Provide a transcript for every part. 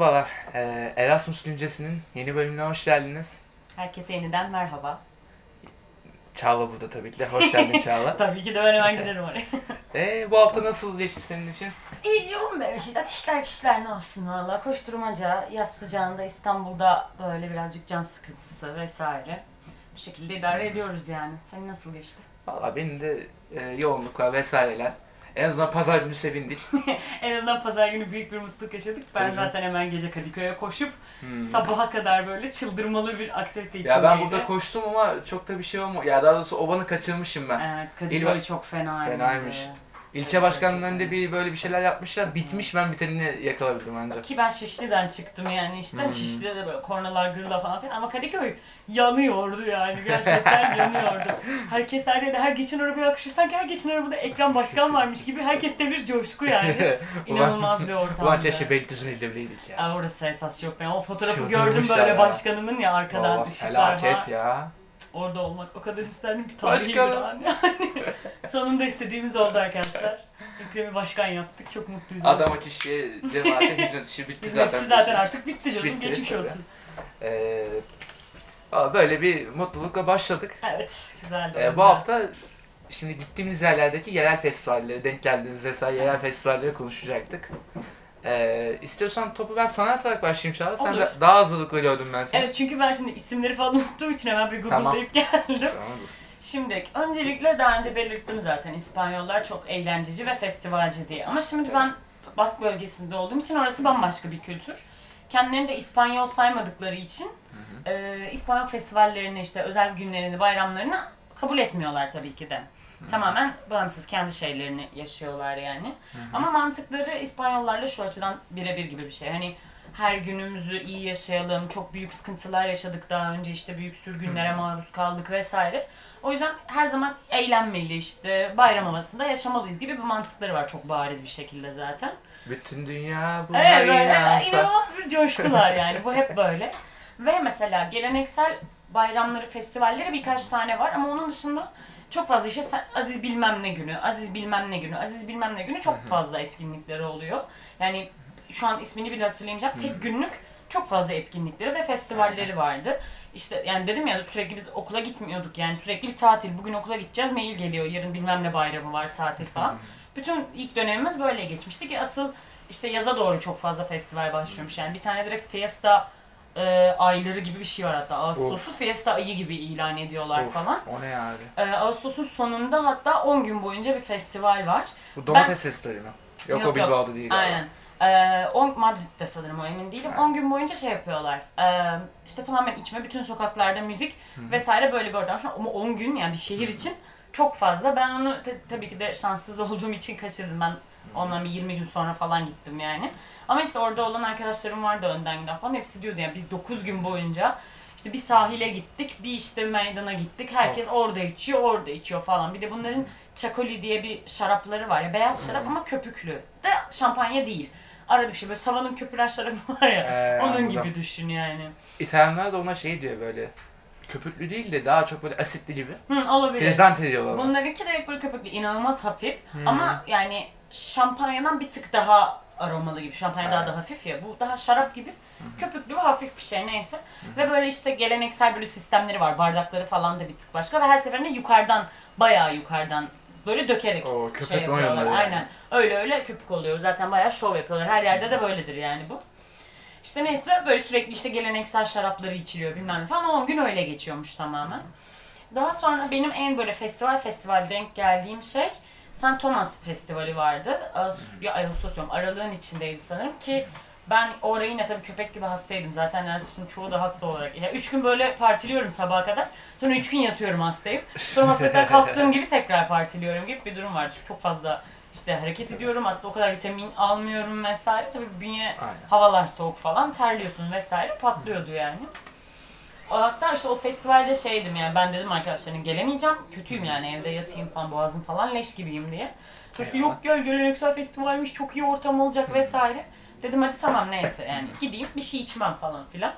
Merhabalar, ee, Erasmus Güncesi'nin yeni bölümüne hoş geldiniz. Herkese yeniden merhaba. Çağla burada tabii ki de. Hoş geldin Çağla. Tabii ki de ben hemen girerim oraya. ee, bu hafta nasıl geçti senin için? İyi yoğun be bir şey. İşler kişiler ne olsun valla. Koşturmaca, yaz sıcağında İstanbul'da böyle birazcık can sıkıntısı vesaire. Bu şekilde idare ediyoruz yani. Senin nasıl geçti? Valla benim de e, yoğunluklar vesaireler. En azından pazar günü sevindik. en azından pazar günü büyük bir mutluluk yaşadık. Ben canım. zaten hemen gece Kadıköy'e koşup Hmm. sabaha kadar böyle çıldırmalı bir aktivite içindeydim. Ya ben burada koştum ama çok da bir şey olmadı. Ya daha doğrusu ovanı kaçırmışım ben. Evet, Kadıköy İl- çok fenaydı. Fenaymış. İlçe başkanlarında bir böyle bir şeyler yapmışlar. Bitmiş ben bitenini yakalabildim ancak. Ki ben Şişli'den çıktım yani işte Hmm. Şişli'de de böyle kornalar gırla falan filan ama Kadıköy yanıyordu yani gerçekten yanıyordu. Herkes her yerde her geçen arabaya akışıyor sanki her geçen arabada ekran başkan varmış gibi herkes de bir coşku yani. İnanılmaz bir ortamdı. Ulan keşke Beylikdüzü'nde bileydik ya. Aa, orası esas yok ben o fotoğrafı Çıldırmışlar gördüm böyle ya. başkanının ya arkadan ışıklar felaket ya. Orada olmak o kadar isterdim ki tarihi bir Başkanım. an yani. Sonunda istediğimiz oldu arkadaşlar. Ekrem'i başkan yaptık çok mutluyuz. Adama kişiye cemaate hizmet işi bitti zaten. Hizmetçi zaten artık bitti canım Bitti, geçmiş tabii. olsun. Ee, böyle bir mutlulukla başladık. Evet güzeldi. Ee, bu hafta şimdi gittiğimiz yerlerdeki yerel festivalleri, denk geldiğimiz vesaire yerel festivalleri konuşacaktık. Ee, istiyorsan topu ben sana atarak başlayayım Çağla. Sen de daha hazırlıklı gördüm ben seni. Evet çünkü ben şimdi isimleri falan unuttuğum için hemen bir google'layıp geldim. Tamamdır. Şimdi öncelikle daha önce belirttim zaten İspanyollar çok eğlenceci ve festivalci diye. Ama şimdi ben Bask bölgesinde olduğum için orası bambaşka bir kültür. Kendilerini de İspanyol saymadıkları için e, İspanyol festivallerini işte özel günlerini, bayramlarını kabul etmiyorlar tabii ki de. Tamamen bağımsız kendi şeylerini yaşıyorlar yani. Ama mantıkları İspanyollarla şu açıdan birebir gibi bir şey. Hani her günümüzü iyi yaşayalım, çok büyük sıkıntılar yaşadık daha önce işte büyük sürgünlere maruz kaldık vesaire. O yüzden her zaman eğlenmeli işte bayram havasında yaşamalıyız gibi bir mantıkları var çok bariz bir şekilde zaten. Bütün dünya buna Evet inansa. inanılmaz bir coşkular yani bu hep böyle. Ve mesela geleneksel bayramları, festivalleri birkaç tane var ama onun dışında çok fazla işte Aziz bilmem ne günü, Aziz bilmem ne günü, Aziz bilmem ne günü çok fazla etkinlikleri oluyor. Yani şu an ismini bile hatırlayamayacağım. Tek günlük çok fazla etkinlikleri ve festivalleri vardı. İşte yani dedim ya sürekli biz okula gitmiyorduk yani sürekli bir tatil. Bugün okula gideceğiz mail geliyor yarın bilmem ne bayramı var tatil falan. Bütün ilk dönemimiz böyle geçmişti ki asıl işte yaza doğru çok fazla festival başlıyormuş. Yani bir tane direkt Fiesta e, ayları gibi bir şey var hatta. Ağustos'u Fiesta ayı gibi ilan ediyorlar Of, falan. O ne abi? E, Ağustos'un sonunda hatta 10 gün boyunca bir festival var. Bu domates festivali mi? Yok, o Yok, yok. Bilbao'da değil. galiba. Aynen. Ee, on, Madrid'de sanırım o emin değilim. 10 gün boyunca şey yapıyorlar. Ee, işte tamamen içme, bütün sokaklarda müzik vesaire böyle bir ortam. Ama 10 gün yani bir şehir için çok fazla. Ben onu te- tabii ki de şanssız olduğum için kaçırdım. Ben ondan bir 20 gün sonra falan gittim yani. Ama işte orada olan arkadaşlarım vardı önden giden falan. Hepsi diyordu yani biz 9 gün boyunca işte bir sahile gittik, bir işte meydana gittik. Herkes orada içiyor, orada içiyor falan. Bir de bunların Çakoli diye bir şarapları var ya. Beyaz şarap ama köpüklü. De şampanya değil. Arada bir şey böyle savanın köpüren şarabı var ya. Ee, onun anladım. gibi düşün yani. İtalyanlar da ona şey diyor böyle. Köpüklü değil de daha çok böyle asitli gibi. Hı, olabilir. Prezent ediyorlar. Bunlarınki direkt böyle köpüklü. inanılmaz hafif. Hmm. Ama yani şampanyadan bir tık daha aromalı gibi. Şampanya daha Evet. da hafif ya. Bu daha şarap gibi. Köpüklü ve hafif bir şey neyse. Ve böyle işte geleneksel böyle sistemleri var. Bardakları falan da bir tık başka. Ve her seferinde yukarıdan, bayağı yukarıdan böyle dökerek O köpek şey yapıyorlar. yani. Aynen. Öyle öyle köpük oluyor. Zaten bayağı şov yapıyorlar. Her yerde de böyledir yani bu. İşte neyse böyle sürekli işte geleneksel şarapları içiliyor bilmem ne falan. 10 gün öyle geçiyormuş tamamen. Daha sonra benim en böyle festival festival denk geldiğim şey St. Thomas Festivali vardı. Ağustos, ya Ağustos diyorum, aralığın içindeydi sanırım ki ben oraya yine tabii köpek gibi hastaydım. Zaten Erasmus'un çoğu da hasta olarak. Ya üç gün böyle partiliyorum sabaha kadar. Sonra üç gün yatıyorum hastayım. Sonra hastalıktan kalktığım gibi tekrar partiliyorum gibi bir durum vardı. Çünkü çok fazla işte hareket ediyorum. Aslında o kadar vitamin almıyorum vesaire. Tabii bünye Aynen. havalar soğuk falan terliyorsun vesaire patlıyordu yani. Hatta işte o festivalde şeydim yani ben dedim arkadaşlarım gelemeyeceğim. Kötüyüm yani evde yatayım falan boğazım falan leş gibiyim diye. İşte yok gel geleneksel festivalmiş çok iyi ortam olacak vesaire. Dedim hadi tamam neyse yani gideyim bir şey içmem falan filan.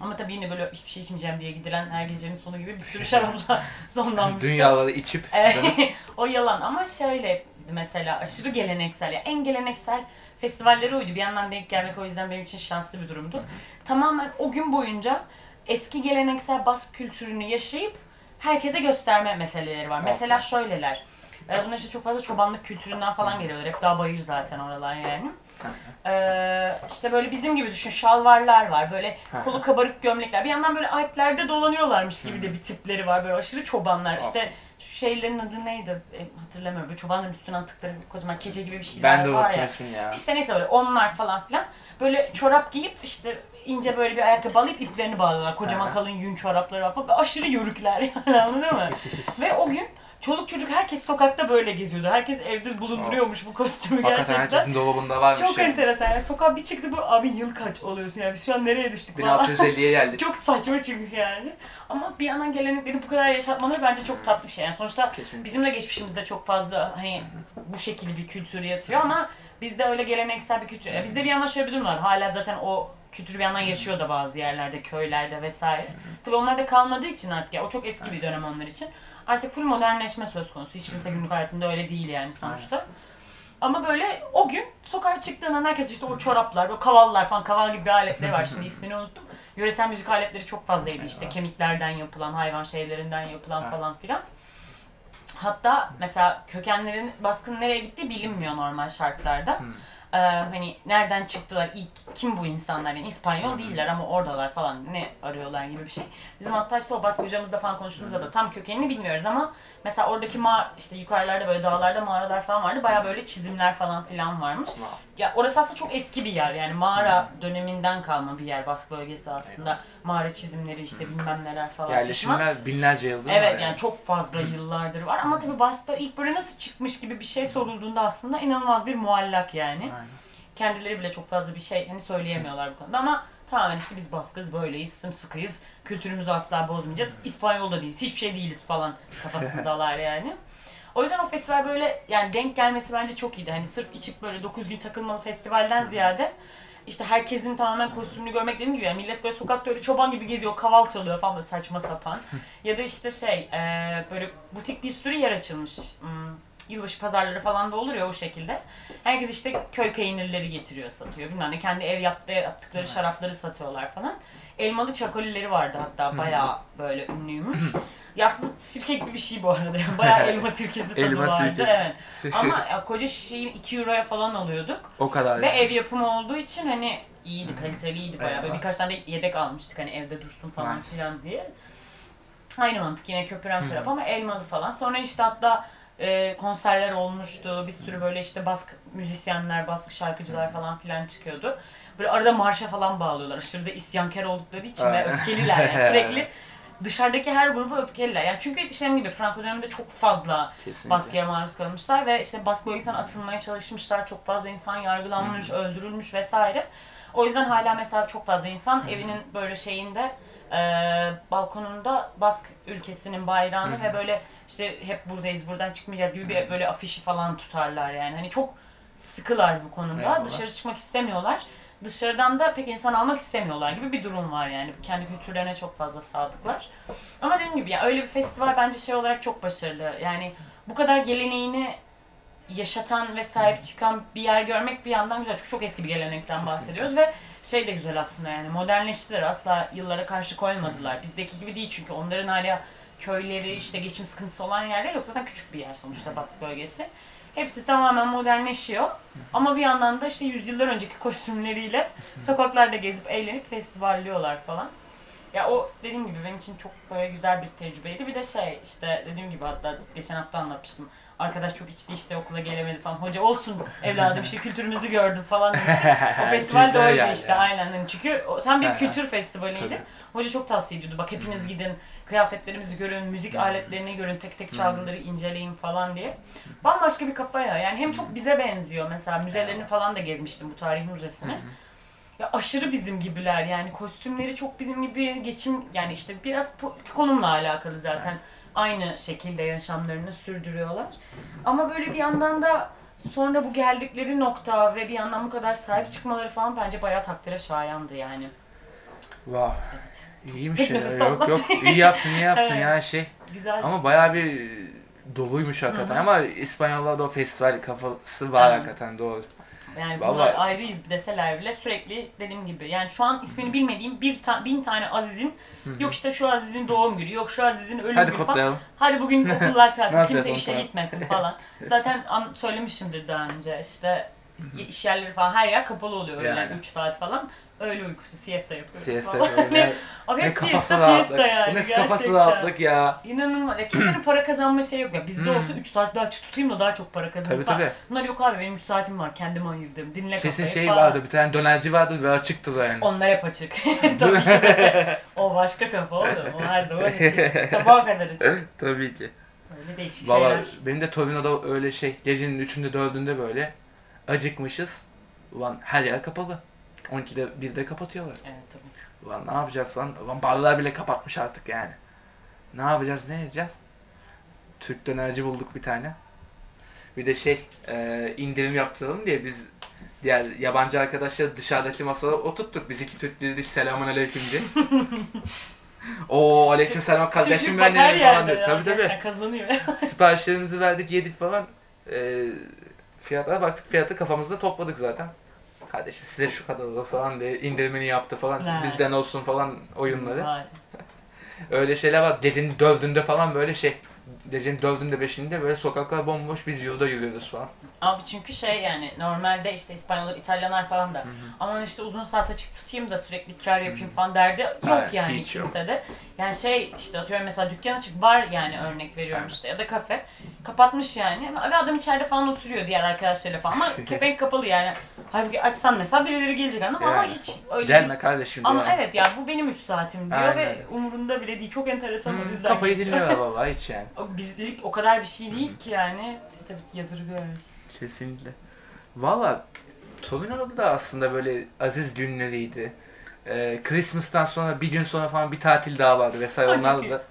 Ama tabii yine böyle hiçbir şey içmeyeceğim diye gidilen her gecenin sonu gibi bir sürü şarapla sonlanmıştı. Dünyaları içip o yalan ama şöyle mesela aşırı geleneksel ya en geleneksel festivalleri oydu. Bir yandan denk gelmek o yüzden benim için şanslı bir durumdu. Tamamen o gün boyunca eski geleneksel Bask kültürünü yaşayıp herkese gösterme meseleleri var. Mesela şöyleler. E, Bunlar işte çok fazla çobanlık kültüründen falan geliyorlar. Hep daha bayır zaten oralar yani. Ee, işte böyle bizim gibi düşün şalvarlar var böyle kolu kabarık gömlekler. Bir yandan böyle Alplerde dolanıyorlarmış gibi de bir tipleri var. Böyle aşırı çobanlar. İşte şu şeylerin adı neydi? E, hatırlamıyorum. Böyle çobanların üstüne attıkları kocaman keçe gibi bir şeyler Ben de var ya. ya. işte neyse böyle onlar falan filan. Böyle çorap giyip işte ince böyle bir ayakkabı alıp iplerini bağlıyorlar kocaman hı. kalın yün çorapları var falan Böyle aşırı yörükler yani anladın mı ve o gün çoluk çocuk herkes sokakta böyle geziyordu herkes evde bulunduruyormuş bu kostümü Hakikaten gerçekten herkesin dolabında varmış çok ya. enteresan. Yani sokağa bir çıktı bu abi yıl kaç oluyorsun yani biz şu an nereye düştük falan. 1650'ye geldik. çok saçma çünkü yani. Ama bir yandan gelenekleri bu kadar yaşatmaları bence çok tatlı bir şey. Yani sonuçta Kesinlikle. bizim de geçmişimizde çok fazla hani bu şekilde bir kültür yatıyor ama bizde öyle geleneksel bir kültür. Ya bizde bir yandan şöyle bir durum var. Hala zaten o kültür bir yandan yaşıyor da bazı yerlerde, köylerde vesaire. Tabii onlar da kalmadığı için artık ya o çok eski bir dönem onlar için. Artık full modernleşme söz konusu. Hiç kimse günlük hayatında öyle değil yani sonuçta. Ama böyle o gün sokağa çıktığında herkes işte o çoraplar, o kavallar falan, kaval gibi bir aletleri var şimdi ismini unuttum. Yöresel müzik aletleri çok fazlaydı işte kemiklerden yapılan, hayvan şeylerinden yapılan falan filan. Hatta mesela kökenlerin baskının nereye gittiği bilinmiyor normal şartlarda. Hmm. Ee, hani nereden çıktılar, ilk kim bu insanlar? Yani İspanyol değiller ama oradalar falan. Ne arıyorlar gibi bir şey. Bizim hatta işte o Bask hocamızla falan konuştuğumuzda da tam kökenini bilmiyoruz ama mesela oradaki mağara, işte yukarılarda böyle dağlarda mağaralar falan vardı. Baya böyle çizimler falan filan varmış. Ya orası aslında çok eski bir yer yani mağara döneminden kalma bir yer Bask bölgesi aslında. Mağara çizimleri işte bilmem neler falan. Yerleşimler binlerce yıldır Evet var yani çok fazla yıllardır var ama tabii Bask'ta ilk böyle nasıl çıkmış gibi bir şey sorulduğunda aslında inanılmaz bir muallak yani. Aynen. Kendileri bile çok fazla bir şey hani söyleyemiyorlar bu konuda ama tamamen işte biz Baskız böyleyiz, sımsıkıyız, kültürümüzü asla bozmayacağız, İspanyol da değiliz, hiçbir şey değiliz falan kafasındalar yani. O yüzden o festival böyle yani denk gelmesi bence çok iyiydi. Hani sırf içip böyle 9 gün takılmalı festivalden ziyade işte herkesin tamamen kostümünü görmek dediğim gibi yani millet böyle sokakta öyle çoban gibi geziyor, kaval çalıyor falan böyle saçma sapan. ya da işte şey e, böyle butik bir sürü yer açılmış. Hmm, yılbaşı pazarları falan da olur ya o şekilde. Herkes işte köy peynirleri getiriyor satıyor. Bilmem ne kendi ev yaptığı, yaptıkları Evet. şarapları satıyorlar falan. Elmalı çakolileri vardı hatta bayağı böyle ünlüymüş. Ya aslında sirke gibi bir şey bu arada. Bayağı elma sirkesi tadı Elma vardı. sirkesi. Evet. Ama ya, koca şişeyi 2 euroya falan alıyorduk. o kadar. Ve yani. ev yapımı olduğu için hani iyiydi, kaliteliydi bayağı. Böyle birkaç tane de yedek almıştık hani evde dursun falan filan diye. Aynı mantık yine köpüren şarap ama elmalı falan. Sonra işte hatta e, konserler olmuştu. Bir sürü böyle işte bask müzisyenler, bask şarkıcılar falan filan çıkıyordu. Böyle arada marşa falan bağlıyorlar. Aşırı da isyankar oldukları için ve öfkeliler yani. Sürekli dışarıdaki her grubu öfkeliler. Yani çünkü işte gibi Franco döneminde çok fazla Kesinlikle. baskıya maruz kalmışlar ve işte baskı bölgesinden atılmaya çalışmışlar. Çok fazla insan yargılanmış, öldürülmüş vesaire. O yüzden hala mesela çok fazla insan evinin böyle şeyinde e, balkonunda Bask ülkesinin bayrağını ve böyle işte hep buradayız, buradan çıkmayacağız gibi bir böyle afişi falan tutarlar yani. Hani çok sıkılar bu konuda. Eyvallah. Dışarı çıkmak istemiyorlar. Dışarıdan da pek insan almak istemiyorlar gibi bir durum var yani. Kendi kültürlerine çok fazla sadıklar. Ama dediğim gibi ya öyle bir festival bence şey olarak çok başarılı. Yani bu kadar geleneğini yaşatan ve sahip çıkan bir yer görmek bir yandan güzel. Çünkü çok eski bir gelenekten bahsediyoruz ve şey de güzel aslında yani modernleştiler. Asla yıllara karşı koymadılar. Bizdeki gibi değil çünkü onların hala köyleri işte geçim sıkıntısı olan yerler yok. Zaten küçük bir yer sonuçta Bask bölgesi. Hepsi tamamen modernleşiyor. Ama bir yandan da işte yüzyıllar önceki kostümleriyle sokaklarda gezip eğlenip festivalliyorlar falan. Ya o dediğim gibi benim için çok böyle güzel bir tecrübeydi. Bir de şey işte dediğim gibi hatta geçen hafta anlatmıştım. Arkadaş çok içti işte okula gelemedi falan. Hoca olsun evladım işte kültürümüzü gördüm falan demişti. O festival de öyle yani. işte aynen. Yani çünkü o tam bir kültür festivaliydi. Hoca çok tavsiye ediyordu. Bak hepiniz gidin kıyafetlerimizi görün, müzik aletlerini görün, tek tek çalgıları inceleyin falan diye. Bambaşka bir kafaya. Yani hem çok bize benziyor. Mesela müzelerini falan da gezmiştim bu tarih müzesini. Ya aşırı bizim gibiler yani kostümleri çok bizim gibi geçim yani işte biraz konumla alakalı zaten aynı şekilde yaşamlarını sürdürüyorlar. Ama böyle bir yandan da sonra bu geldikleri nokta ve bir yandan bu kadar sahip çıkmaları falan bence bayağı takdire şayandı yani. Wow. Evet. İyiymiş ya. Yok yok. İyi yaptın, iyi yaptın Evet. ya şey. Güzel. Ama bayağı bir doluymuş hakikaten. Hı hı. Ama İspanyollarda o festival kafası var Evet. hakikaten doğru. Yani Vallahi- bunlar ayrıyız deseler bile sürekli dediğim gibi. Yani şu an ismini bilmediğim bir ta- bin tane Aziz'in yok işte şu Aziz'in doğum günü, yok şu Aziz'in ölüm Hadi günü falan. kutlayalım. Hadi bugün okullar tatil, kimse işe falan. gitmesin falan. Zaten an- söylemişimdir daha önce işte iş yerleri falan her yer kapalı oluyor öğlen Yani. 3 saat falan. Öğle uykusu, siesta yapıyoruz Siesta falan. böyle. Abi ne hep kafası siesta, rahatlık. fiesta yani. Ne gerçekten. kafası rahatlık ya. İnanılmaz. Ya kimsenin para kazanma şey yok ya. Bizde Hmm. olsa 3 saat daha açık tutayım da daha çok para kazanayım. Tabii falan. tabii. Bunlar yok abi benim 3 saatim var. Kendime ayırdım. Dinle Kesin kafayı şey falan. vardı. Bir tane dönerci vardı ve açıktı yani. Onlar hep açık. Tabii ki de. O başka kafa oğlum. O her zaman açık. Sabaha kadar açık. Tabii ki. Öyle değişik Valla şeyler. benim de Torino'da öyle şey gecenin üçünde dördünde böyle acıkmışız. Ulan her yer kapalı. 12'de 1'de kapatıyorlar. Evet tabii. Ulan ne yapacağız falan. Ulan barlar bile kapatmış artık yani. Ne yapacağız ne edeceğiz? Türk dönerci bulduk bir tane. Bir de şey e, indirim yaptıralım diye biz diğer yabancı arkadaşlar dışarıdaki masada oturttuk. Biz iki Türk dedik selamun aleyküm diye. Oo aleyküm selam kardeşim her benim falan ya, Tabii tabii. kazanıyor. Siparişlerimizi verdik yedik falan. E, fiyatlara baktık fiyatı kafamızda topladık zaten. Kardeşim size şu kadar olur falan diye indirimini yaptı falan. Evet. Bizden olsun falan oyunları. Öyle şeyler var. Gecenin dördünde falan böyle şey. Gecenin dördünde beşinde böyle sokaklar bomboş biz yolda yürüyoruz falan. Abi çünkü şey yani normalde işte İspanyollar, İtalyanlar falan da aman işte uzun saat açık tutayım da sürekli kar yapayım falan derdi yok Hayır, yani hiç yok. kimsede. Yani şey işte atıyorum mesela dükkan açık bar yani örnek veriyorum işte ya da kafe kapatmış yani ve adam içeride falan oturuyor diğer arkadaşlarıyla falan ama kepenk kapalı yani. Halbuki açsan mesela birileri gelecek anladın mı? ama Yani. hiç öyle Gelme bir kardeşim ama diyor. evet yani bu benim 3 saatim diyor Aynen. ve umurunda bile değil. Çok enteresan o Hmm, yüzden. kafayı dinliyorlar vallahi hiç yani. Bizlik o kadar bir şey değil ki yani. Biz de yadırgıyoruz. Kesinlikle. Valla Torino'da da aslında böyle aziz günleriydi. Ee, Christmas'tan sonra bir gün sonra falan bir tatil daha vardı vesaire iyi. da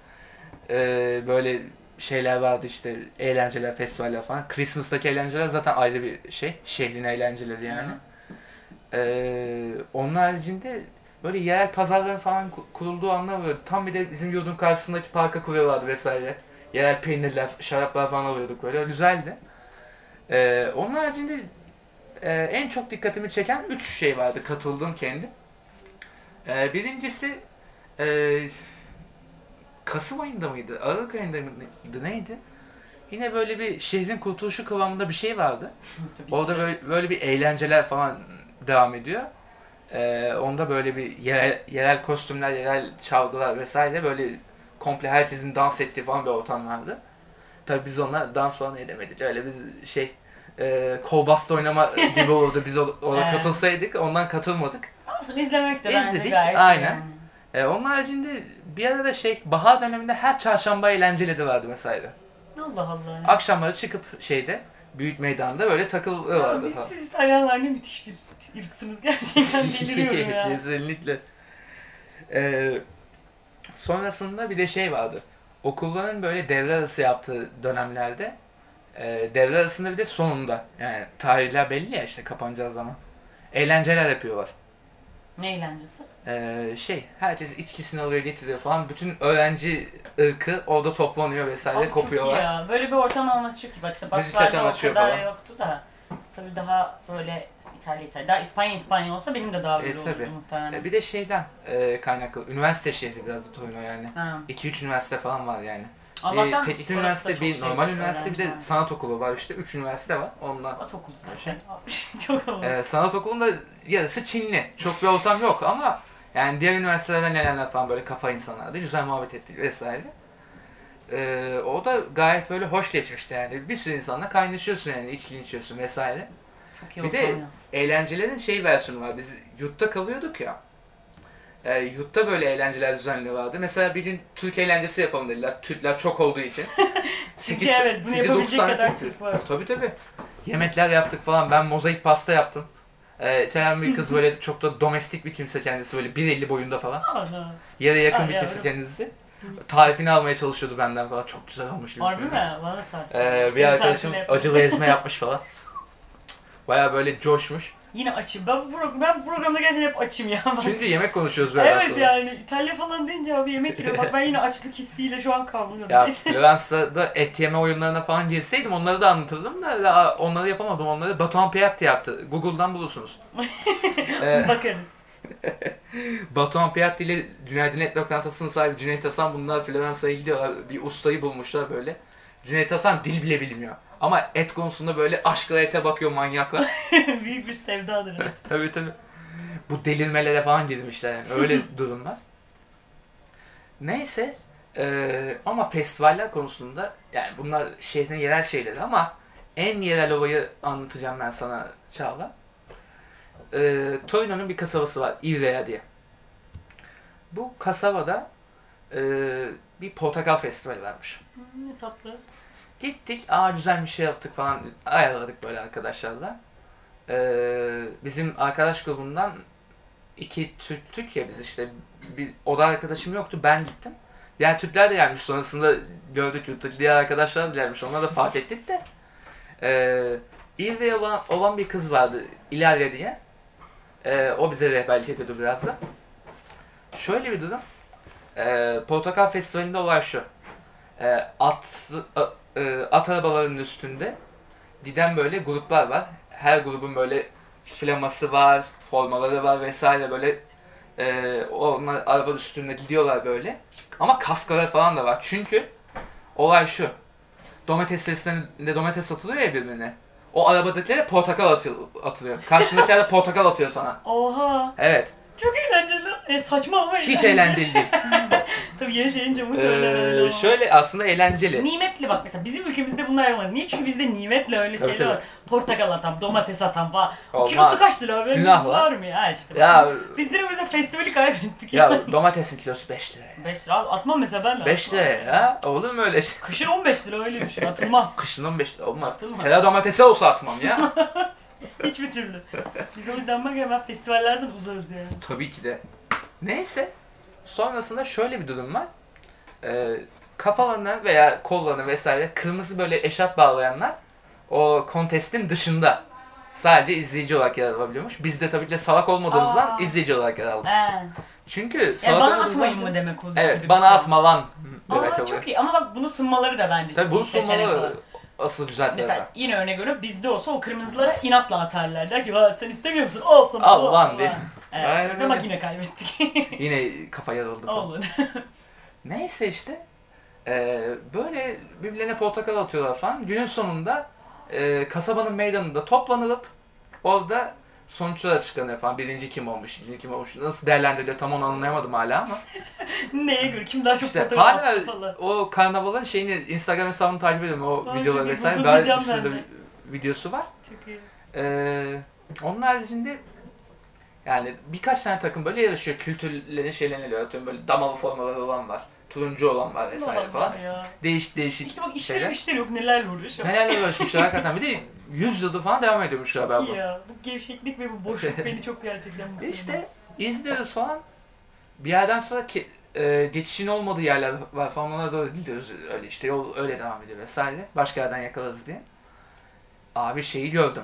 ee, böyle şeyler vardı işte eğlenceler, festivaller falan. Christmas'taki eğlenceler zaten ayrı bir şey. Şehrin eğlenceleri yani. Ee, onun haricinde böyle yerel pazarların falan ku- kurulduğu anlar böyle tam bir de bizim yurdun karşısındaki parka kuruyorlardı vesaire. Yerel peynirler, şaraplar falan alıyorduk böyle. Güzeldi. Ee, onun haricinde e, en çok dikkatimi çeken üç şey vardı katıldığım kendi. Ee, birincisi e, Kasım ayında mıydı? Aralık ayında mıydı? Neydi? Yine böyle bir şehrin kurtuluşu kıvamında bir şey vardı. Orada böyle, böyle bir eğlenceler falan devam ediyor. Ee, onda böyle bir yerel, yerel kostümler, yerel çalgılar vesaire böyle komple herkesin dans ettiği falan bir ortam vardı. Tabii biz onunla dans falan edemedik. Öyle biz şey e, kol bastı oynama gibi olurdu. Biz ona Evet. katılsaydık ondan katılmadık. Olsun izlemek de bence İzledik, gayet iyi aynen. yani. E, onun haricinde bir arada şey bahar döneminde her çarşamba eğlenceli de vardı mesela. Allah Allah. Akşamları çıkıp şeyde büyük meydanda böyle takılıyorlardı falan. siz İtalyanlar ne müthiş bir ırksınız gerçekten deliriyorum ya. Kesinlikle. Ee, sonrasında bir de şey vardı. Okulların böyle devre arası yaptığı dönemlerde e, devre arasında bir de sonunda yani tarihler belli ya işte kapanacağı zaman eğlenceler yapıyorlar. Ne eğlencesi? Ee, şey herkes içkisini oraya getiriyor falan bütün öğrenci ırkı orada toplanıyor vesaire Abi çok iyi kopuyorlar. ya. Böyle bir ortam olması çok iyi. Bak işte Müzik başlarda o açıyor kadar falan. yoktu da. Tabii daha böyle İtalya İtalya. Daha İspanya İspanya olsa benim de daha E, böyle tabii. olurdu muhtemelen. Ee, bir de şeyden e, kaynaklı üniversite şehri biraz da Torino yani. Ha. 2-3 üniversite falan var yani. Allah'tan bir teknik üniversite, bir şey normal üniversite, bir de var. sanat okulu var işte. Üç üniversite var. Ondan. Sanat okulu zaten. çok havalı. Ee, sanat okulunda yarısı Çinli. Çok bir ortam yok ama yani diğer üniversitelerden gelenler falan böyle kafa insanlardı. Güzel muhabbet ettik vesaire. Ee, o da gayet böyle hoş geçmişti yani. Bir sürü insanla kaynaşıyorsun yani. içki içiyorsun vesaire. çok iyi bir de- ya. Eğlencelerin şey versiyonu var. Biz yurtta kalıyorduk ya. E, yurtta böyle eğlenceler düzenliyorlardı. Mesela bir gün Türk eğlencesi yapalım dediler. Türkler çok olduğu için. Çünkü Sekiz- evet bunu sekiz, dokuz yapabilecek tane kadar Türk- Türk var. Tabii tabii. Yemekler yaptık falan. Ben mozaik pasta yaptım. Ee, İtalyan bir kız böyle çok da domestik bir kimse kendisi böyle 1.50 boyunda falan. Yere yakın Aa, bir yavrum. kimse kendisi. Tarifini almaya çalışıyordu benden falan. Çok güzel olmuş. Harbi mi? Bana. Ee, bir arkadaşım acılı ezme yapmış falan. Baya böyle coşmuş. Yine açım. Ben bu, ben bu programda gerçekten hep açım ya. Çünkü yemek konuşuyoruz böyle evet aslında. yani İtalya falan deyince abi yemek geliyor. Bak ben yine açlık hissiyle şu an kavruyorum. Ya. Floransa'da et yeme oyunlarına falan girseydim onları da anlatırdım da daha onları yapamadım. Onları Batuhan Piatti yaptı. Google'dan bulursunuz. ee, Bakarız. Batuhan Piatti ile Günaydın Et Lokantası'nın sahibi Cüneyt Hasan bunlar Floransa'ya gidiyorlar. Bir ustayı bulmuşlar böyle. Cüneyt Hasan dil bile bilmiyor. Ama et konusunda böyle aşkla ete bakıyor manyaklar. Büyük bir sevdadır. evet. tabii tabii. Bu delirmelere falan girmişler yani. Öyle durumlar. Neyse. eee, ama festivaller konusunda yani bunlar şehrin yerel şeyleri ama en yerel olayı anlatacağım ben sana Çağla. Eee Torino'nun bir kasabası var. Ivrea diye. Bu kasabada eee, bir portakal festivali varmış. Hmm, ne tatlı. Gittik, aa güzel bir şey yaptık falan ayarladık böyle arkadaşlarla. Ee, bizim arkadaş grubundan iki Türktük ya biz işte bir oda arkadaşım yoktu ben gittim. Diğer Türkler de gelmiş sonrasında gördük yurttaki diğer arkadaşlar da gelmiş onları da fark ettik de. Ee, İrve olan, olan bir kız vardı İlalya diye. Ee, o bize rehberlik ediyordu biraz da. Şöyle bir durum. Ee, Portakal Festivali'nde olay şu. Ee, at, a- e, at arabalarının üstünde giden böyle gruplar var. Her grubun böyle flaması var, formaları var vesaire böyle e, onlar araba üstünde gidiyorlar böyle. Ama kaskalar falan da var. Çünkü olay şu. Domates seslerinde domates satılıyor ya birbirine. O arabadakilere portakal atıyor, atılıyor. Karşındakiler de portakal atıyor sana. Oha. Evet. Çok eğlenceli. E, saçma ama Hiç eğlenceli değil. Tabii yaşayınca öyle Ee, şöyle aslında eğlenceli. Nimetli bak mesela bizim ülkemizde bunlar yapmaz. Niye? Çünkü bizde nimetle öyle şeyler tabii. var. Portakal atan, domates atan falan. Olmaz. kilosu kaç lira abi? Günah lan. Var mı ya işte. Ya Biz direkt mesela festivali kaybettik. ya domatesin kilosu 5 lira. 5 lira abi atmam mesela ben de. 5 lira ya. Olur mu öyle şey? Kışın 15 lira öyle düşün atılmaz. Kışın 15 lira olmaz. Atılmaz. Sera domatesi olsa atmam ya. Hiçbir türlü. Biz o yüzden bak hemen festivallerden uzarız yani. Tabii ki de. Neyse. Sonrasında şöyle bir durum var. Ee, kafalarına veya kollarına vesaire kırmızı böyle eşarp bağlayanlar o kontestin dışında sadece izleyici olarak yer alabiliyormuş. Biz de tabii ki de salak olmadığımızdan Aa. izleyici olarak yer aldık. He. Çünkü E salak bana olmadığımızdan- atmayın mı demek oluyor? Evet gibi bir bana şey. atma lan demek Aa, oluyor. çok iyi ama bak bunu sunmaları da bence Tabii bunu olarak. Asıl güzel tarafı. Mesela yine örnek veriyorum bizde olsa o kırmızılara inatla atarlar. Der ki "Ha, sen istemiyor musun? Al sana. Al lan al." diye. Evet. Aynen öyle. yine kaybettik. Yine kafa yarıldı. Olur. Neyse işte. Ee, böyle birbirlerine portakal atıyorlar falan. Günün sonunda e, kasabanın meydanında toplanılıp orada sonuçlar açıklanıyor falan. Birinci kim olmuş, ikinci kim olmuş. Nasıl değerlendiriliyor tam onu anlayamadım hala ama. Neye göre? Kim daha çok işte fotoğraf hala falan. o karnavalın şeyini Instagram hesabını takip ediyorum. O Ay, videoları çok vesaire. Daha bir sürü de videosu var. Çok iyi. Ee, onun haricinde yani birkaç tane takım böyle yarışıyor. Kültürlerin şeylerini alıyor. Atıyorum böyle damalı formaları olan var. Turuncu olan var vesaire Allah falan. Ya. Değişik değişik İşte bak işleri şeyler. güçleri yok nelerle uğraşıyor. Nelerle uğraşmışlar hakikaten. Bir de 100 yıldır falan devam ediyormuş galiba İyi bu. ya. Bu gevşeklik ve bu boşluk beni çok gerçekten mutlu. İşte izliyoruz falan. Bir yerden sonra ki, e, geçişin olmadığı yerler var falan onlara doğru gidiyoruz. Öyle işte yol öyle devam ediyor vesaire. Başka yerden yakalarız diye. Abi şeyi gördüm.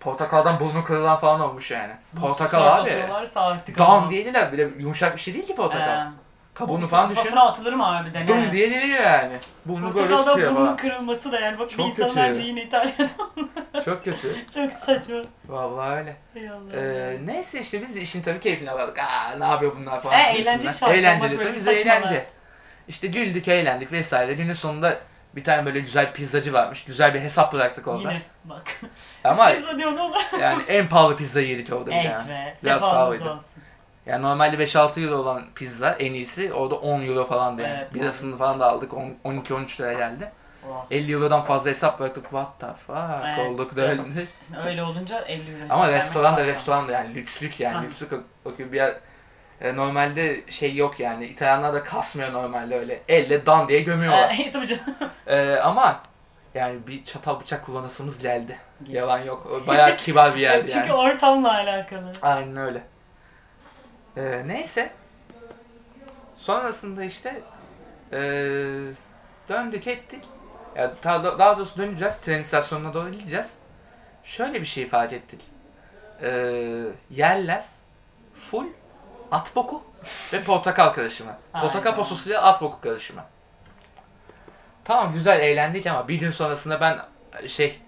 Portakaldan burnu kırılan falan olmuş yani. Portakal abi. artık Dan ama. diye değiller bile yumuşak bir şey değil ki portakal. He. Kabuğunu falan düşün. Kafasına atılır mı harbiden? Dum he? diye deliriyor yani. Burnu böyle tutuyor burnun falan. kırılması da yani bak Çok bir insan kötü. yine İtalya'da Çok kötü. çok saçma. Vallahi öyle. Ee, neyse işte biz işin tabii keyfine vardık. Aa ne yapıyor bunlar falan. E, eğlenceli şarkı Eğlenceli tabii bize eğlence. İşte güldük, eğlendik vesaire. Günün sonunda bir tane böyle güzel pizzacı varmış. Güzel bir hesap bıraktık orada. Yine bak. Ama Pizza diyor ne olur? yani en pahalı pizzayı yedik orada bir Evet tane. be. Biraz pahalıydı. olsun. Yani normalde 5-6 euro olan pizza en iyisi orada 10 euro falandı yani. Evet, Birasını falan da aldık. 10 12-13 liraya geldi. Oh. 50 eurodan fazla hesap bıraktık. What the fuck Evet. olduk da öyle. Öyle olunca 50 euro. Ama restoran da restoran da yani lükslük yani lükslük bakıyor bir yer e, normalde şey yok yani İtalyanlar da kasmıyor normalde öyle elle dan diye gömüyorlar. Tabii canım. E, ama yani bir çatal bıçak kullanasımız geldi. Yalan yok. O Bayağı kibar bir yerdi Çünkü yani. ortamla alakalı. Aynen öyle. E, neyse. Sonrasında işte e, döndük ettik. Ya daha, daha doğrusu döneceğiz. Tren istasyonuna doğru gideceğiz. Şöyle bir şey fark ettik. e, yerler full at boku ve portakal karışımı. Portakal pososuyla at boku karışımı. Tamam güzel eğlendik ama bir gün sonrasında ben şey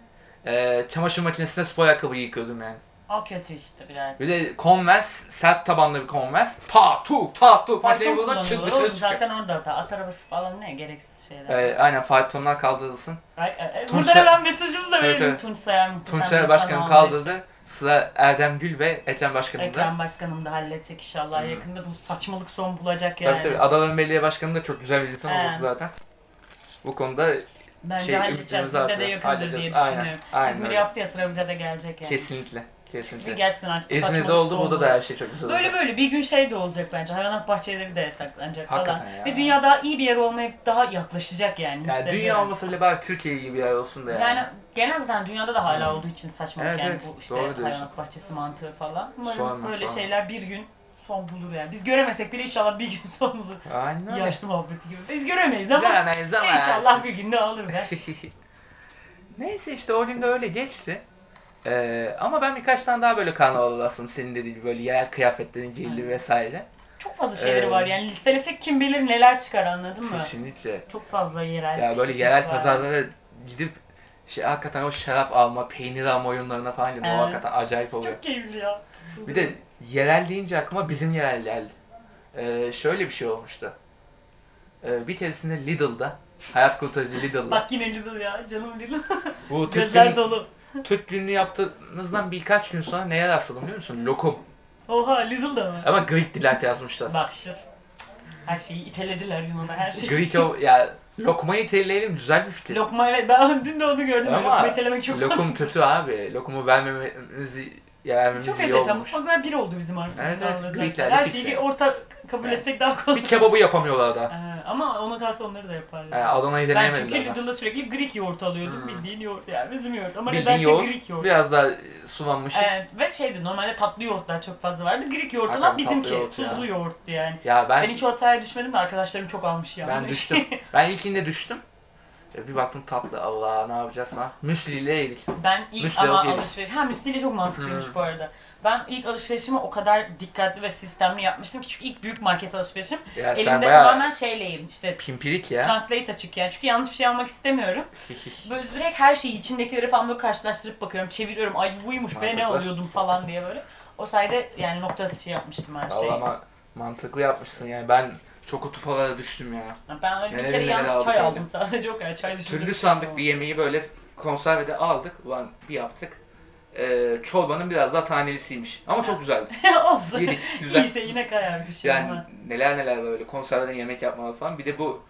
e, çamaşır makinesinde spor ayakkabı yıkıyordum yani. O kötü işte birer. Bir de Converse, sert tabanlı bir Converse. Ta tuk ta tuk Fayton buradan çık dışarı oğlum. çıkıyor. Zaten orada hata. At arabası falan ne gereksiz şeyler. E, aynen faytonlar kaldırılsın. Ay, ay, ay. Tunç Buradan Say- hemen mesajımızı da Evet, verelim. evet. Tunç Sayar muhteşem Tunç insan Başkanım olduğu için. kaldırdı. Sıra Erdem Gül ve Ekrem Başkanım da. Ekrem Başkanım da halledecek inşallah. Hı. Yakında bu saçmalık son bulacak yani. Tabii tabii. Adaların Belediye Başkanı da çok güzel bir insan He. olması zaten. Bu konuda Bence şey, halledeceğiz. Bizde de artırıyor. yakındır diye Halledeceğiz. düşünüyorum. Aynen, aynen İzmir öyle. yaptı ya sıra bize de gelecek yani. kesinlikle. Kesinlikle. gerçekten artık İzmir'de oldu burada da bulacak. her şey çok güzel olacak. Böyle böyle bir gün şey de olacak bence. Hayvanat bahçeleri de yasaklanacak Hakikaten falan. ya. Ve dünya daha iyi bir yer olmaya daha yaklaşacak yani. Yani dünya olmasa bile bari Türkiye gibi bir yer olsun da yani. Yani genel zaten dünyada da hala olduğu için saçmalık Evet, yani evet. bu işte Doğru hayvanat bahçesi mantığı falan. Umarım Sorma, böyle sorma. şeyler bir gün son bulur yani. Biz göremesek bile inşallah bir gün son bulur. Aynen. Yaşlı muhabbeti gibi. Biz göremeyiz ama Bilemeyiz ama inşallah yani. bir gün de olur be. Neyse işte o gün de öyle geçti. Ee, ama ben birkaç tane daha böyle karnaval aslında senin dediğin gibi böyle yerel kıyafetlerin giyildiği vesaire. Çok fazla şeyleri Ee, var yani listelesek kim bilir neler çıkar anladın mı? Kesinlikle. Çok fazla yerel. Ya böyle yerel var. pazarlara gidip şey hakikaten o şarap alma, peynir alma oyunlarına falan gidip o Evet. hakikaten acayip oluyor. Çok keyifli ya. Bir de yerel deyince aklıma bizim yerel geldi. Ee, şöyle bir şey olmuştu. Ee, bir keresinde Lidl'da, hayat kurtarıcı Lidl'da. Bak yine Lidl ya canım Lidl. bu Gözler dolu. Türk gününü yaptığımızdan birkaç gün sonra neye rastladım biliyor musun? Lokum. Oha Lidl'da mı? Ama Greek delight yazmışlar. Bak işte. Her şeyi itelediler Yunan'a her şeyi. Greek o ya lokmayı iteleyelim güzel bir fikir. Lokma evet ben dün de onu gördüm. Ama Lokma itelemek çok Lokum kötü abi. Lokumu vermemizi ya vermemiz Çok iyi enteresan. olmuş. Mutfaklar bir oldu bizim artık. Evet, evet, Greeklerle. Her şeyi yani. bir orta kabul Evet. etsek daha kolay. Bir kebabı yapamıyorlar da. Ama ona kalsa onları da yaparlar. Yani Adana'yı ben çünkü. Lidl'da sürekli Greek yoğurt alıyordum. Hmm. Bildiğin yoğurt yani bizim yoğurt. Ama Bildiğin nedense yoğurt, Greek yoğurt. Biraz daha sulanmış. Evet, ve şeydi normalde tatlı yoğurtlar çok fazla vardı. Greek yoğurt olan bizimki. yoğurt ya. Tuzlu yoğurttu yani. Ya Ben, ben hiç o hataya düşmedim de arkadaşlarım çok almış ya. ben düştüm. ben ilkinde düştüm. Ya Bir baktım tatlı Allah ne yapacağız falan. Müsli ile yedik. Ben ilk Müsli ama alışveriş... Ha müsli çok mantıklıymış Hmm. bu arada. Ben ilk alışverişimi o kadar dikkatli ve sistemli yapmıştım ki çünkü ilk büyük market alışverişim. Ya Elimde tamamen şeyleyim işte pimpirik ya. translate açık yani çünkü yanlış bir şey almak istemiyorum. Böyle direkt her şeyi içindekileri falan böyle karşılaştırıp bakıyorum, çeviriyorum. Ay buymuş be ne Mantıklı. alıyordum falan diye böyle. O sayede yani nokta atışı yapmıştım her şeyi. Vallahi ama mantıklı yapmışsın yani. Ben çok o tufalara düştüm ya. Ben öyle bir kere yanlış çay aldım sadece o kadar. Çay dışında Türlü sandık bir yemeği böyle konservede aldık. Ulan bir yaptık. Ee, çorbanın biraz daha tanelisiymiş. Ama çok güzeldi. Olsun. Yedik. Güzel. İyiyse yine kayar bir şey Yani olmaz. neler neler böyle konserveden yemek yapmalar falan. Bir de bu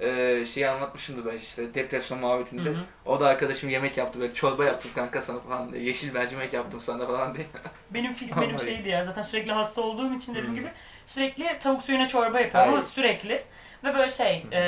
e, şeyi anlatmışımdı ben işte depresyon muhabbetinde. Hı hı. O da arkadaşım yemek yaptı böyle çorba yaptım kanka sana falan diye. Yeşil mercimek yaptım sana falan diye. Benim fix benim şeydi ya zaten sürekli hasta olduğum için dediğim Hmm. gibi sürekli tavuk suyuna çorba yapıyorum ama Hayır. sürekli. Ve böyle şey e,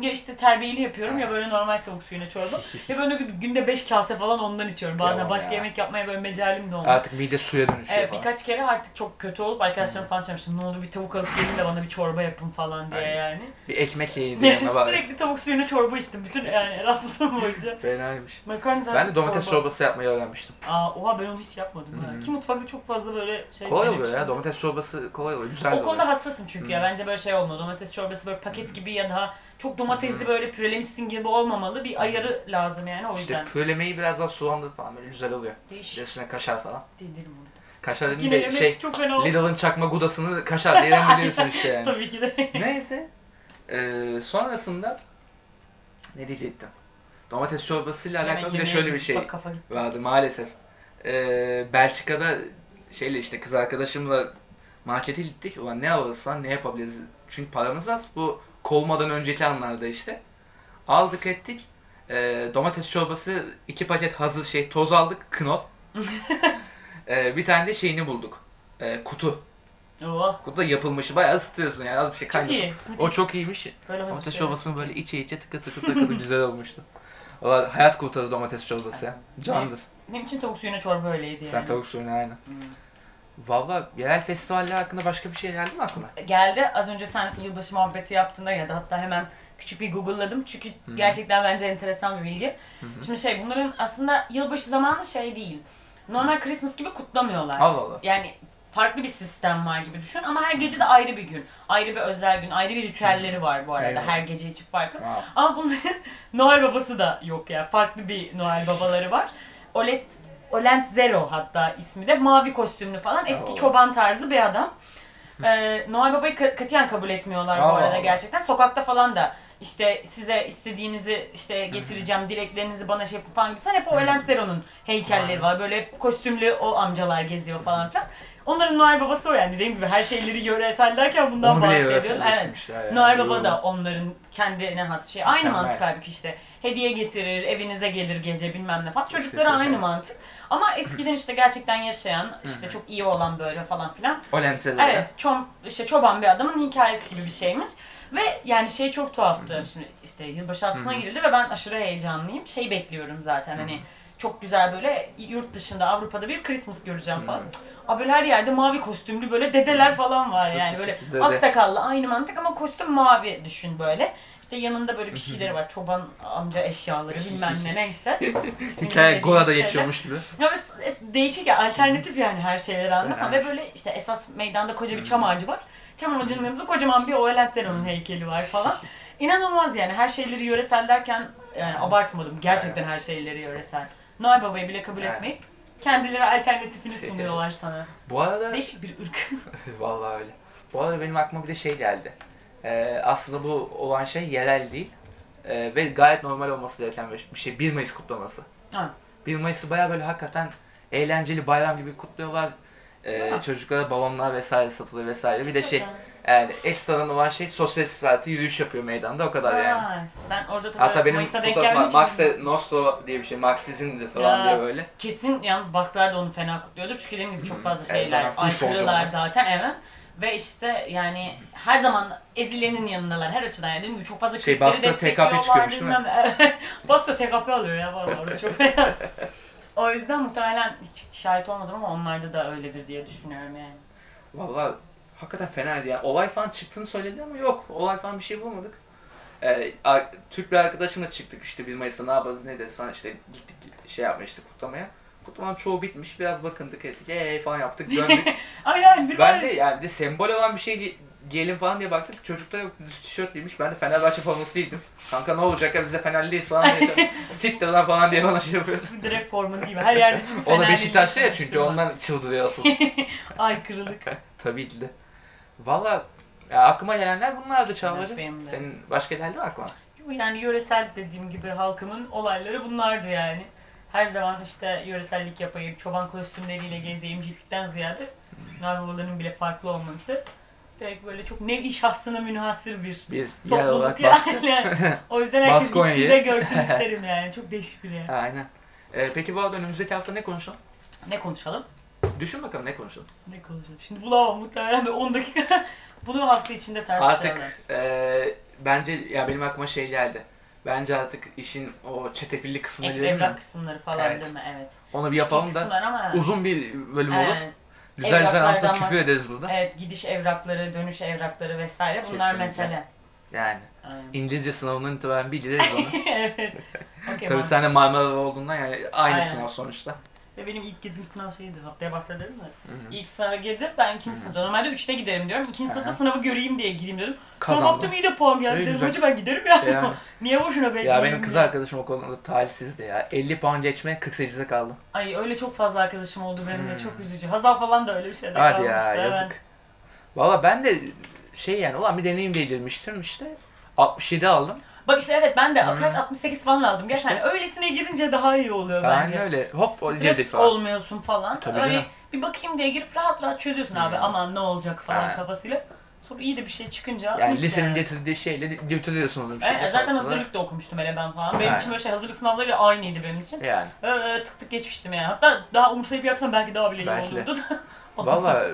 ya işte terbiyeli yapıyorum ya böyle normal tavuk suyuna çorba. ya böyle günde 5 kase falan ondan içiyorum. Bazen Yalan başka ya. yemek yapmaya böyle mecalim de olmuyor. Artık mide suya dönüşüyor Evet, falan. birkaç kere artık çok kötü olup arkadaşlarım falan çağırmıştım. Ne olur bir tavuk alıp gelin de bana bir çorba yapın falan diye Aynen. yani. Bir ekmek yiyin yanına bari. Sürekli tavuk suyuna çorba içtim. Bütün yani Erasmus'um boyunca. Fenaymış. Makarna Ben de domates çorbası yapmayı öğrenmiştim. Aa, oha ben onu hiç yapmadım. Hı. Ki mutfakta çok fazla böyle şey Kolay oluyor ya. Domates çorbası kolay oluyor. Güzel de O konuda oluyor. hassasım çünkü ya. Bence böyle şey olmalı. Domates çorbası böyle paket gibi ya da çok domatesi böyle pürelemişsin gibi olmamalı. Bir ayarı lazım yani o İşte yüzden. pürelemeyi biraz daha sulandırıp falan böyle güzel oluyor. Bir de üstüne kaşar falan. Denerim onu. Kaşar dediğim de şey çok fena oldu. Lidl'ın çakma gudasını kaşar diye rendeliyorsun işte yani. Tabii ki de. Neyse. Ee, sonrasında ne diyecektim? Domates çorbasıyla Hemen alakalı bir de şöyle bir şey vardı maalesef. Ee, Belçika'da şeyle işte kız arkadaşımla markete gittik. Ulan ne alırız falan ne yapabiliriz? Çünkü paramız az. Bu kovmadan önceki anlarda işte. Aldık ettik. Ee, domates çorbası iki paket hazır şey toz aldık. Knof. Ee, bir tane de şeyini bulduk. Ee, kutu. Oo, Kutuda yapılmışı bayağı ısıtıyorsun yani az bir şey kaynatıp. iyi. O çok iyiymiş. Böyle hazır Domates şey. çorbasını böyle içe içe tıkı tıkı tıkı güzel olmuştu. Valla hayat kurtardı domates çorbası ya. Candır. Benim için tavuk suyuna çorba öyleydi yani. Sen tavuk suyunu aynen. Hmm. Valla yerel festivaller hakkında başka bir şey geldi mi aklına? Geldi. Az önce sen yılbaşı muhabbeti yaptığında ya da hatta hemen küçük bir Google'ladım. Çünkü gerçekten bence enteresan bir bilgi. Şimdi şey bunların aslında yılbaşı zamanı şey değil. normal Christmas gibi kutlamıyorlar. Allah Allah. Yani farklı bir sistem var gibi düşün ama her gece de ayrı bir gün. Ayrı bir özel gün, ayrı bir ritüelleri var bu arada. Eyvallah. Her gece için farklı. Wow. Ama bunların Noel babası da yok ya. Farklı bir Noel babaları var. Olet Olent Zero hatta ismi de mavi kostümlü falan eski Oo. çoban tarzı bir adam. Ee, Noel Baba'yı ka- katiyen kabul etmiyorlar bu Allah arada Allah. gerçekten. Sokakta falan da işte size istediğinizi işte getireceğim, dileklerinizi bana şey yapın falan gibi. Hep o Olent Zero'nun heykelleri var. Böyle hep kostümlü o amcalar geziyor falan filan. Onların Noel Babası o yani dediğim gibi her şeyleri yöresel derken bundan bahsediyorum. Evet. yani. Noel Baba da onların kendine has bir şey. Aynı Mükemmel. mantık halbuki işte. Hediye getirir, evinize gelir gece bilmem ne falan. Çocuklara aynı ederim. mantık. Ama eskiden işte gerçekten yaşayan, işte çok iyi olan böyle falan filan. O lenseleri. Evet, çom, işte çoban bir adamın hikayesi gibi bir şeymiş. Ve yani şey çok tuhaftı. Şimdi işte yılbaşı haftasına girildi ve ben aşırı heyecanlıyım. Şey bekliyorum zaten hani çok güzel böyle yurt dışında Avrupa'da bir Christmas göreceğim falan. Abi böyle her yerde mavi kostümlü böyle dedeler falan var yani böyle dede. aksakallı aynı mantık ama kostüm mavi düşün böyle. İşte yanında böyle bir şeyleri var. Çoban amca eşyaları bilmem ne neyse. Hikaye Gora'da geçiyormuş gibi. Ya böyle değişik ya alternatif yani her şeyleri Evet. ve böyle işte esas meydanda koca bir çam ağacı var. Çam ağacının yanında kocaman bir Oelent Zero'nun heykeli var falan. İnanılmaz yani her şeyleri yöresel derken yani abartmadım gerçekten her şeyleri yöresel. Noel Baba'yı bile kabul etmeyip kendileri alternatifini sunuyorlar sana. Bu arada Değişik bir ırk. Vallahi öyle. Bu arada benim aklıma bir de şey geldi. Ee, aslında bu olan şey yerel değil. Ee, ve gayet normal olması gereken bir şey. 1 Mayıs kutlaması. Ha. 1 Mayıs'ı baya böyle hakikaten eğlenceli bayram gibi kutluyorlar. Ee, çocuklara balonlar vesaire satılıyor vesaire. Bir de şey Yani ekstradan olan şey sosyalist parti yürüyüş yapıyor meydanda o kadar yani. Ha, Ben orada tabii Hatta benim Mayıs'a denk fotoğraf gelmedim. Max de Nostro diye bir şey. Max bizimdi falan Ya. diye böyle. Kesin yalnız Baklar da onu fena kutluyordur. Çünkü dediğim gibi çok fazla şeyler, solcu aykırılar zaten evet. Ve işte yani her zaman ezilenin yanındalar her açıdan yani dediğim gibi çok fazla Şey, Bastı TKP çıkıyormuş değil mi? Bastı TKP alıyor ya valla orada çok o yüzden muhtemelen hiç şahit olmadım ama onlarda da öyledir diye düşünüyorum yani. Vallahi hakikaten fenaydı yani. Olay falan çıktığını söyledi ama yok. Olay falan bir şey bulmadık. Ee, Türk bir arkadaşımla çıktık işte 1 Mayıs'ta ne yaparız ne deriz sonra işte gittik şey yapmıştık kutlamaya. Kutlamanın çoğu bitmiş. Biraz bakındık ettik. Eee falan yaptık döndük. Aynen bir ben de yani de sembol olan bir şey gi- giyelim falan diye baktık. Çocuklar yok düz tişört giymiş. Ben de Fenerbahçe forması giydim. Kanka ne olacak ya biz de Fenerliyiz falan diye. Siktir lan falan diye bana şey yapıyordu. direkt formanı gibi her yerde çünkü O da Beşiktaşlı ya çünkü ondan çıldırıyor asıl. Aykırılık. Tabii ki de. Valla ya aklıma gelenler bunlardı Çağla'cığım. Benim de. Senin başka geldi mi aklına? Yani yöresel dediğim gibi halkımın olayları bunlardı yani. Her zaman işte yöresellik yapayım, çoban kostümleriyle gezeyim ciltten ziyade Noel Babaların bile farklı olması direkt böyle çok nevi şahsına münhasır bir Bir yer olarak topluluk yani. o yüzden herkes Baskonya'yı. ikisi de görsün isterim yani. Çok değişik bir yer. Aynen. Ee, peki bu arada önümüzdeki hafta ne konuşalım? Ne konuşalım? Düşün bakalım ne konuşalım. Ne konuşalım? Şimdi bulamam muhtemelen bir 10 dakika. Bunu hafta içinde tartışalım. Artık e, bence ya benim aklıma şey geldi. Bence artık işin o çetefilli kısmına Ek, gidelim mi? evrak kısımları falan Evet. değil mi? Evet. Onu bir yapalım da ama uzun bir bölüm olur. Evet. Güzel güzel Evraklardan anlatıp küfür ederiz burada. Evet gidiş evrakları, dönüş evrakları vesaire bunlar Kesinlikle. mesele. Yani Aynen. İngilizce sınavından itibaren biliriz onu. evet. Okay, Tabii sen de Marmara'da olduğundan yani aynı Aynen. sınav sonuçta. Ve benim ilk girdiğim sınav şeydi. Haftaya bahsederim mi? Hı hı. İlk sınava girdim. Ben ikinci sınıfta. Normalde üçte giderim diyorum. İkinci sınıfta sınavı göreyim diye gireyim dedim. Sonra Kazandım. baktım iyi de puan geldi. Dedim güzel. hoca ben giderim ya. Yani. Niye boşuna bekleyeyim? Ya benim kız diye. arkadaşım o konuda talihsizdi ya. 50 puan geçmeye 48'de kaldı. Ay öyle çok fazla arkadaşım oldu benim de. Hmm. Çok üzücü. Hazal falan da öyle bir şeyde Hadi kalmıştı. ya yazık. Valla ben de şey yani ulan bir deneyim değdirmiştim işte. 67 aldım. Bak işte evet ben de Hmm. kaç 68 falan aldım. Gerçekten İşte. öylesine girince daha iyi oluyor Aynen bence. öyle. Hop Stres falan. olmuyorsun falan. Tabii Öyle canım. bir bakayım diye girip rahat rahat çözüyorsun abi. Hmm. Aman ne olacak falan Aynen. kafasıyla. Sonra iyi de bir şey çıkınca Yani lisenin yani. getirdiği şeyle götürüyorsun onu bir şey. Evet, zaten hazırlık da okumuştum hele ben falan. Benim Aynen. için böyle şey hazırlık sınavları aynıydı benim için. Yani. Öyle tık tık geçmiştim yani. Hatta daha umursayıp yapsam belki daha bile iyi Belki olurdu. Valla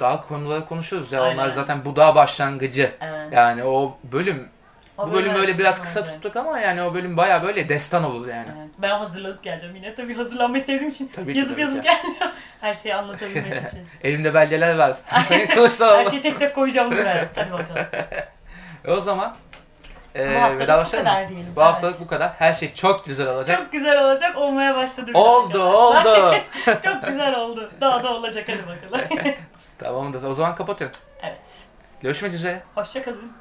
daha konuları konuşuyoruz ya. Aynen. Onlar zaten bu daha başlangıcı. Evet. Yani o bölüm O bu bölüm böyle biraz kısa olacak. tuttuk ama yani o bölüm baya böyle destan olur yani. Evet. Ben hazırlanıp geleceğim yine. Tabii hazırlanmayı sevdiğim için Tabii ki, yazıp tabii yazıp ki. geleceğim. Her şeyi anlatabilmek için. Elimde belgeler var. Sayın Her Kılıçdaroğlu. şeyi tek tek koyacağım buraya. Hadi bakalım. E o zaman Ee, Bu haftalık bu kadar diyelim. Bu Evet. haftalık bu kadar. Her şey çok güzel olacak. Çok güzel olacak, olmaya başladı. oldu, oldu. Çok güzel oldu. Daha da olacak hadi bakalım. Tamamdır. O zaman kapatıyorum. evet. Görüşmek üzere. Hoşçakalın.